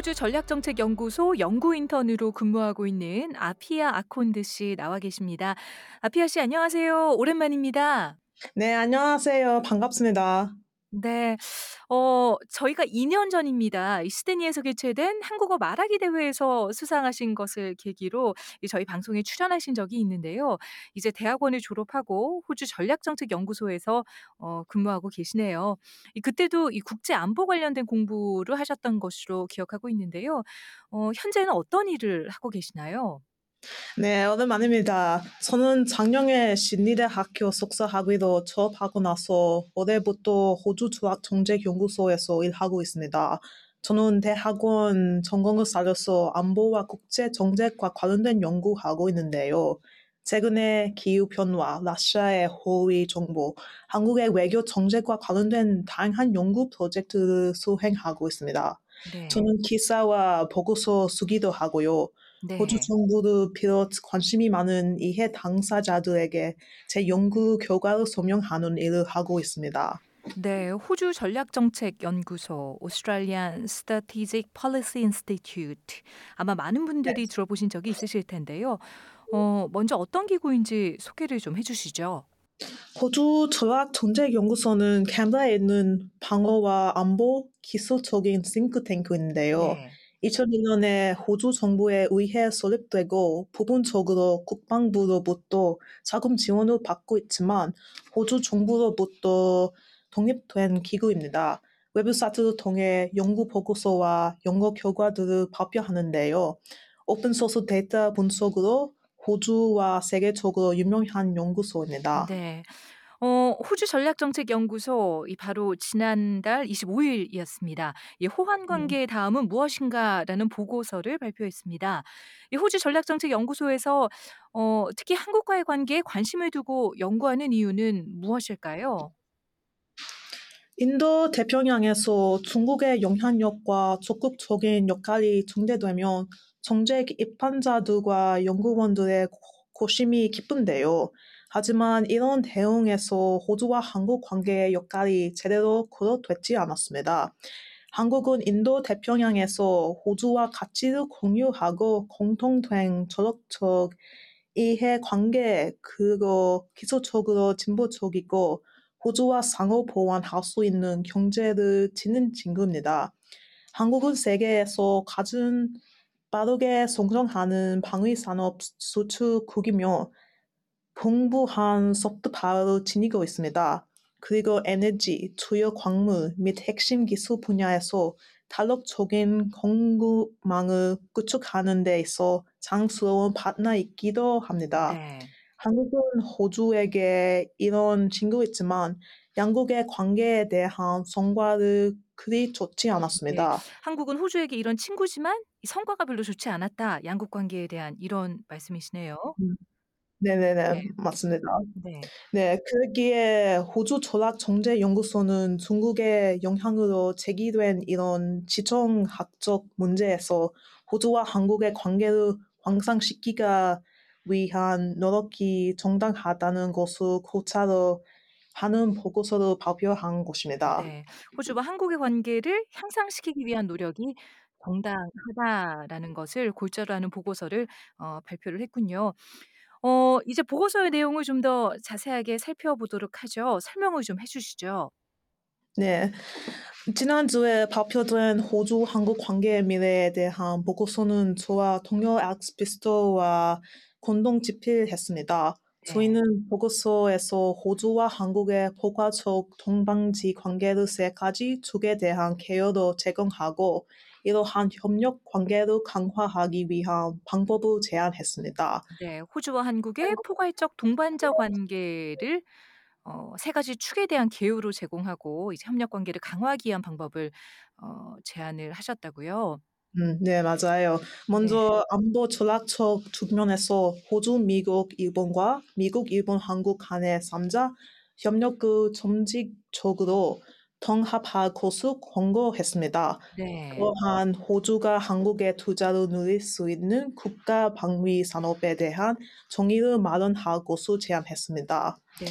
호주 전략정책연구소 연구 인턴으로 근무하고 있는 아피아 아콘드 씨 나와 계십니다. 아피아 씨 안녕하세요. 오랜만입니다. 네, 안녕하세요. 반갑습니다. 네. 어 저희가 2 년 전입니다. 이 시드니에서 개최된 한국어 말하기 대회에서 수상하신 것을 계기로 이 저희 방송에 출연하신 적이 있는데요. 이제 대학원을 졸업하고 호주 전략정책연구소에서 어 근무하고 계시네요. 이 그때도 이 국제 안보 관련된 공부를 하셨던 것으로 기억하고 있는데요. 어 현재는 어떤 일을 하고 계시나요? 네, 오랜만입니다. 저는 작년에 신리대 학교 석사 학위로 졸업하고 나서 올해부터 호주 주학정책연구소에서 일하고 있습니다. 저는 대학원 전공을 살려서 안보와 국제 정책과 관련된 연구하고 있는데요. 최근에 기후변화, 러시아의 호위 정보, 한국의 외교 정책과 관련된 다양한 연구 프로젝트를 수행하고 있습니다. 네. 저는 기사와 보고서 쓰기도 하고요. 호주 네. 정부를 비롯 관심이 많은 이해 당사자들에게 제 연구 결과를 설명하는 일을 하고 있습니다. 네, 호주 전략정책연구소, Australian Strategic Policy Institute. 아마 많은 분들이 들어보신 적이 있으실 텐데요. 어, 먼저 어떤 기구인지 소개를 좀 해주시죠. 호주 전략정책연구소는 캔버라에 있는 방어와 안보 기술적인 싱크탱크인데요. 네. 2002년에 호주 정부에 의해 설립되고 부분적으로 국방부로부터 자금 지원을 받고 있지만 호주 정부로부터 독립된 기구입니다. 웹 사이트를 통해 연구 보고서와 연구 결과들을 발표하는데요. 오픈소스 데이터 분석으로 호주와 세계적으로 유명한 연구소입니다. 네. 어, 호주 전략정책연구소, 이 바로 지난달 25일이었습니다. 이 호환 관계의 다음은 무엇인가라는 보고서를 발표했습니다. 이 호주 전략정책연구소에서 어, 특히 한국과의 관계에 관심을 두고 연구하는 이유는 무엇일까요? 인도 태평양에서 중국의 영향력과 적극적인 역할이 전개되면 정책 입안자들과 연구원들의 고심이 깊은데요. 하지만 이런 대응에서 호주와 한국 관계의 역할이 제대로 거둬되지 않았습니다. 한국은 인도 태평양에서 호주와 가치를 공유하고 공통된 전력적 이해 관계 그리고 기술적으로 진보적이고 호주와 상호 보완할 수 있는 경제를 지닌 친구입니다. 한국은 세계에서 가장 빠르게 성장하는 방위 산업 수출국이며 풍부한 소프트 파워를 지니고 있습니다. 그리고 에너지, 주요 광물 및 핵심 기술 분야에서 탄력적인 공급망을 구축하는 데 있어 장스러운 파트너이기도 합니다. 네. 한국은 호주에게 이런 친구 있지만 양국의 관계에 대한 성과를 그리 좋지 않았습니다. 한국은 호주에게 이런 친구지만 이 성과가 별로 좋지 않았다. 양국 관계에 대한 이런 말씀이시네요. 음. 네네네, 네. 맞습니다. 네. 네, 그기에 호주 전략정책연구소는 중국의 영향으로 제기된 이런 지정학적 문제에서 호주와 한국의 관계를 향상시키기 위한 노력이 정당하다는 것을 고찰을 하는 보고서를 발표한 것입니다. 네. 호주와 한국의 관계를 향상시키기 위한 노력이 정당하다라는 것을 골자로 하는 보고서를 어, 발표를 했군요. 어, 이제 보고서의 내용을 좀 더 자세하게 살펴보도록 하죠. 설명을 좀 해 주시죠. 네. 지난주에 발표된 호주 한국 관계의 미래에 대한 보고서는 저와 동료 엑스피스토와 공동 집필했습니다. 네. 저희는 보고서에서 호주와 한국의 포괄적 동방지 관계를 세 가지 축에 대한 개요도 제공하고 이러한 협력 관계를 강화하기 위한 방법을 제안했습니다. 네, 호주와 한국의 포괄적 동반자 관계를 어, 세 가지 축에 대한 개요로 제공하고 이제 협력 관계를 강화하기 위한 방법을 어, 제안을 하셨다고요. 음, 네, 맞아요. 먼저 안보 전략적 측면에서 호주, 미국, 일본과 미국, 일본, 한국 간의 3자 협력을 점진적으로 통합할 것을 권고했습니다. 네. 또한 호주가 한국의 투자를 누릴 수 있는 국가 방위 산업에 대한 정의를 마련할 것을 제안했습니다. 네.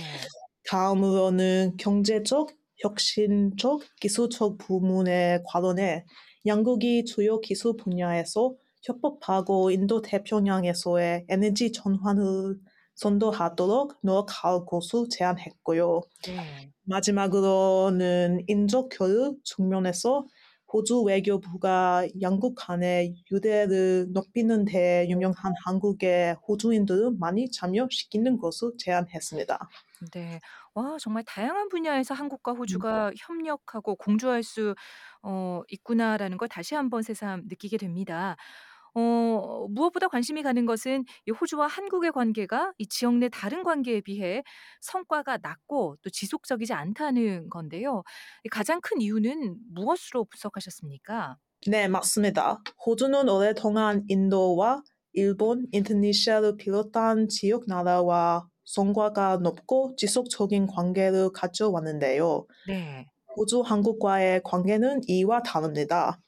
다음으로는 경제적, 혁신적, 기술적 부문에 관련해 양국이 주요 기술 분야에서 협업하고 인도 태평양에서의 에너지 전환을 선도하도록 노력할 것을 제안했고요. 네. 마지막으로는 인적 교육 측면에서 호주 외교부가 양국 간의 유대를 높이는 데 유명한 한국의 호주인들을 많이 참여시키는 것을 제안했습니다. 네. 와 정말 다양한 분야에서 한국과 음. 호주가 협력하고 공조할 수 어 있구나라는 걸 다시 한번 새삼 느끼게 됩니다. 어 무엇보다 관심이 가는 것은 이 호주와 한국의 관계가 이 지역 내 다른 관계에 비해 성과가 낮고 또 지속적이지 않다는 건데요. 이 가장 큰 이유는 무엇으로 분석하셨습니까? 네, 맞습니다. 호주는 오랫동안 인도와 일본, 인도네시아를 비롯한 지역 나라와 성과가 높고 지속적인 관계를 가져왔는데요. 네. 호주 한국과의 관계는 이와 다릅니다.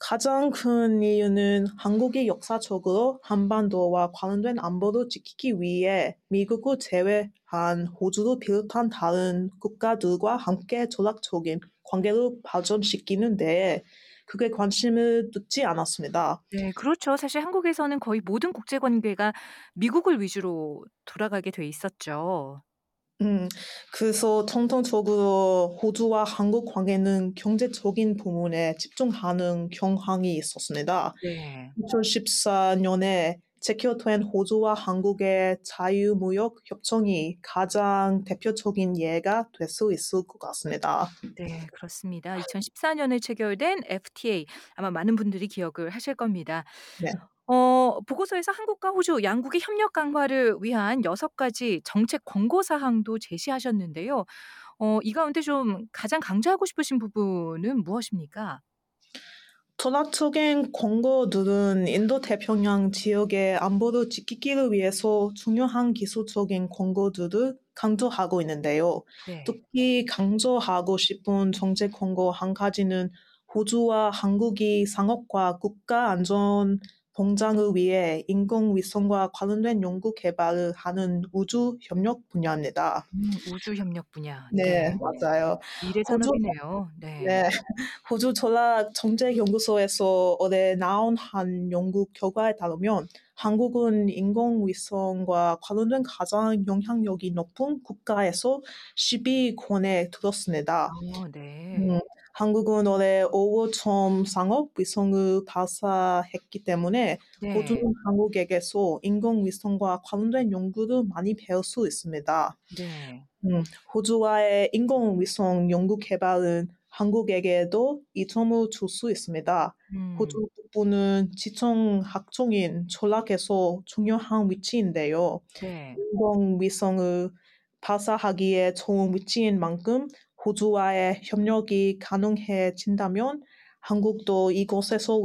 가장 큰 이유는 한국이 역사적으로 한반도와 관련된 안보를 지키기 위해 미국을 제외한 호주를 비롯한 다른 국가들과 함께 전략적인 관계를 발전시키는 데에 크게 관심을 두지 않았습니다. 네 그렇죠. 사실 한국에서는 거의 모든 국제 관계가 미국을 위주로 돌아가게 돼 있었죠. 음, 그래서 통통적으로 호주와 한국 관계는 경제적인 부분에 집중하는 경향이 있었습니다. 네. 2014년에 체결된 호주와 한국의 자유무역 협정이 가장 대표적인 예가 될 수 있을 것 같습니다. 네 그렇습니다. 2014 년에 체결된 FTA 아마 많은 분들이 기억을 하실 겁니다. 네. 어 보고서에서 한국과 호주 양국의 협력 강화를 위한 6 가지 정책 권고 사항도 제시하셨는데요. 어 이 가운데 좀 가장 강조하고 싶으신 부분은 무엇입니까? 전략적인 권고들은 인도 태평양 지역의 안보를 지키기를 위해서 중요한 기술적인 권고들을 강조하고 있는데요. 네. 특히 강조하고 싶은 정책 권고 한 가지는 호주와 한국이 상업과 국가 안전 보장을 위해 인공위성과 관련된 연구 개발을 하는 우주 협력 분야입니다. 음 우주 협력 분야. 네. 네, 맞아요. 미래 산업이네요. 네. 네. 호주 전략 정책 연구소에서 올해 나온 한 연구 결과에 따르면 한국은 인공위성과 관련된 가장 영향력이 높은 국가에서 10위권에 들었습니다. 어 네. 음, 한국은 올해 5호 처음 상업 위성을 발사했기 때문에 네. 한국에게서 인공위성과 관련된 연구를 많이 배울 수 있습니다. 네. 음, 호주와의 인공위성 연구 개발은 한국에게도 이점을 줄 수 있습니다. 음. 호주 북부는 지청 학종인 전략에서 중요한 위치인데요. 네. 인공위성을 발사하기에 좋은 위치인 만큼 호주와의 협력이 가능해진다면 한국도 이곳에서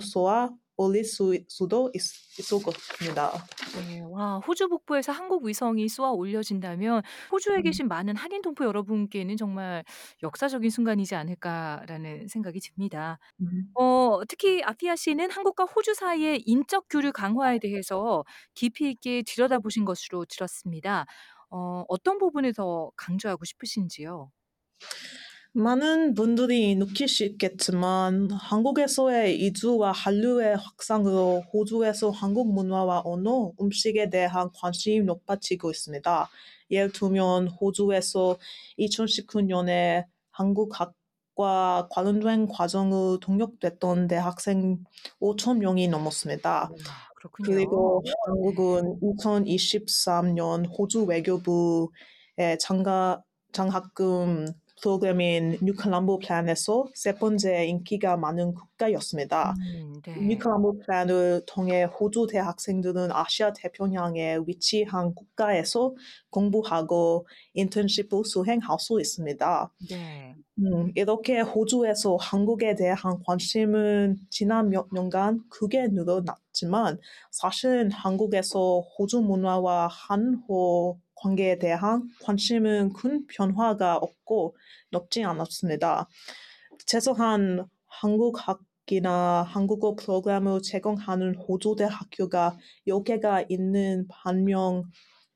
쏘아 올릴 수, 수도 있, 있을 것입니다. 네. 와 호주 북부에서 한국 위성이 쏘아 올려진다면 호주에 음. 계신 많은 한인 동포 여러분께는 정말 '역사적인 순간이지 않을까.'라는 생각이 듭니다. 음. 어 특히 아피아 씨는 한국과 호주 사이의 인적 교류 강화에 대해서 깊이 있게 들여다보신 것으로 들었습니다. 어 어떤 부분을 더 강조하고 싶으신지요? 많은 분들이 느끼시겠지만 한국에서의 이주와 한류의 확산으로 호주에서 한국 문화와 언어, 음식에 대한 관심이 높아지고 있습니다. 예를 들면 호주에서 2019년에 한국학과 관련된 과정을 동역됐던 대학생 5천 명이 넘었습니다. 와 그렇군요. 그리고 네. 한국은 2023년 호주 외교부의 장가, 장학금 프로그램인 New Colombo Plan에서 세 번째 인기가 많은 국가였습니다. 음 네. New Colombo Plan을 통해 호주 대학생들은 아시아 태평양에 위치한 국가에서 공부하고 인턴십을 수행할 수 있습니다. 네. 음, 이렇게 호주에서 한국에 대한 관심은 지난 몇 년간 크게 늘어났지만 사실은 한국에서 호주 문화와 한호 관계에 대한 관심은 큰 변화가 없고 높지 않았습니다. 최소한 한국학기나 한국어 프로그램을 제공하는 호주 대 학교가 10개가 있는 반면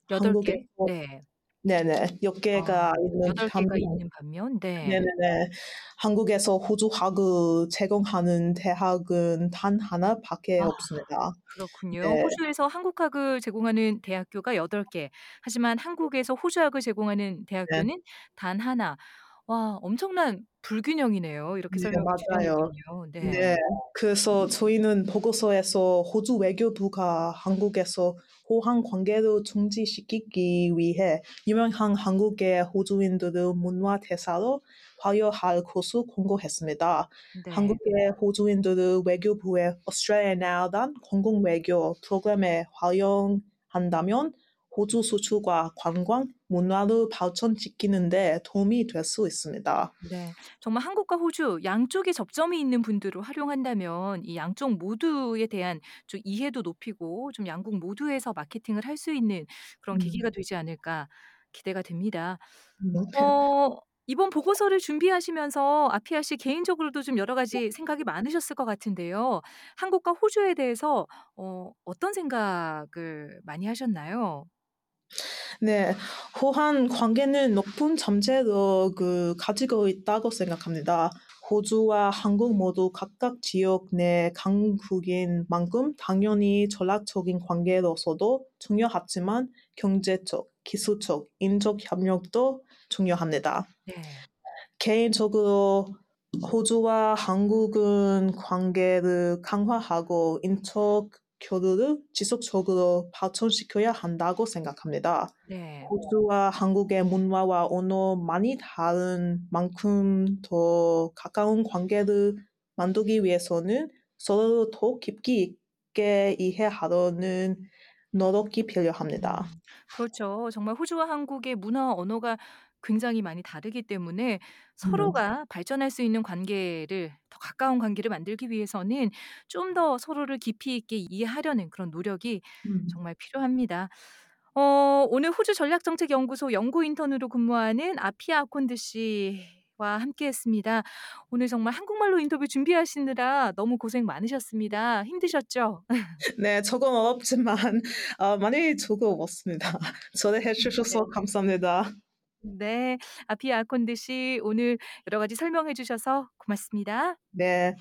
8 개? 한국에서 네. 네네. 몇아 개가 있는 8 개가 반면 있는 반면 네. 네네네. 한국에서 호주 학위 제공하는 대학은 단1 밖에 아 없습니다. 그렇군요. 네. 호주에서 한국학을 제공하는 대학교가 8 개. 하지만 한국에서 호주학을 제공하는 네. 대학교는 단 1. 와 엄청난 불균형이네요. 이렇게 네 설명해 맞아요. 주시니깐요. 네. 네. 그래서 저희는 보고서에서 호주 외교부가 한국에서 호황 관계를 중지시키기 위해 유명한 한국계 호주인들을 문화 대사로 파여할 것을 권고했습니다. 네. 한국계 호주인들을 외교부의 Australia Now단 공공 외교 프로그램에 활용한다면 호주 수출과 관광, 문화를 발전시키는 데 도움이 될 수 있습니다. 네. 정말 한국과 호주 양쪽에 접점이 있는 분들을 활용한다면 이 양쪽 모두에 대한 좀 이해도 높이고 좀 양국 모두에서 마케팅을 할 수 있는 그런 음. 계기가 되지 않을까 기대가 됩니다. 음. 어 이번 보고서를 준비하시면서 아피아 씨 개인적으로도 좀 여러 가지 생각이 많으셨을 것 같은데요. 한국과 호주에 대해서 어 어떤 생각을 많이 하셨나요? 네. 호환 관계는 높은 잠재력을 그 가지고 있다고 생각합니다. 호주와 한국 모두 각각 지역 내 강국인 만큼 당연히 전략적인 관계로서도 중요하지만 경제적, 기술적, 인적 협력도 중요합니다. 네. 개인적으로 호주와 한국은 관계를 강화하고 인적 교류를 지속적으로 발전시켜야 한다고 생각합니다. 네. 호주와 한국의 문화와 언어 많이 다른 만큼 더 가까운 관계를 만들기 위해서는 서로를 더 깊이 있게 이해하려는 노력이 필요합니다. 음 그렇죠. 정말 호주와 한국의 문화와 언어가 굉장히 많이 다르기 때문에 음. 서로가 발전할 수 있는 관계를 더 가까운 관계를 만들기 위해서는 좀 더 서로를 깊이 있게 이해하려는 그런 노력이 음. 정말 필요합니다. 어 오늘 호주 전략정책연구소 연구 인턴으로 근무하는 아피아 아콘드 씨와 함께했습니다. 오늘 정말 한국말로 인터뷰 준비하시느라 너무 고생 많으셨습니다. 힘드셨죠? 네. 조금 어렵지만 어 많이 즐거웠습니다. 초대해 음 네. 주셔서 감사합니다. 네. 아피아 아콘드 씨 오늘 여러 가지 설명해 주셔서 고맙습니다. 네.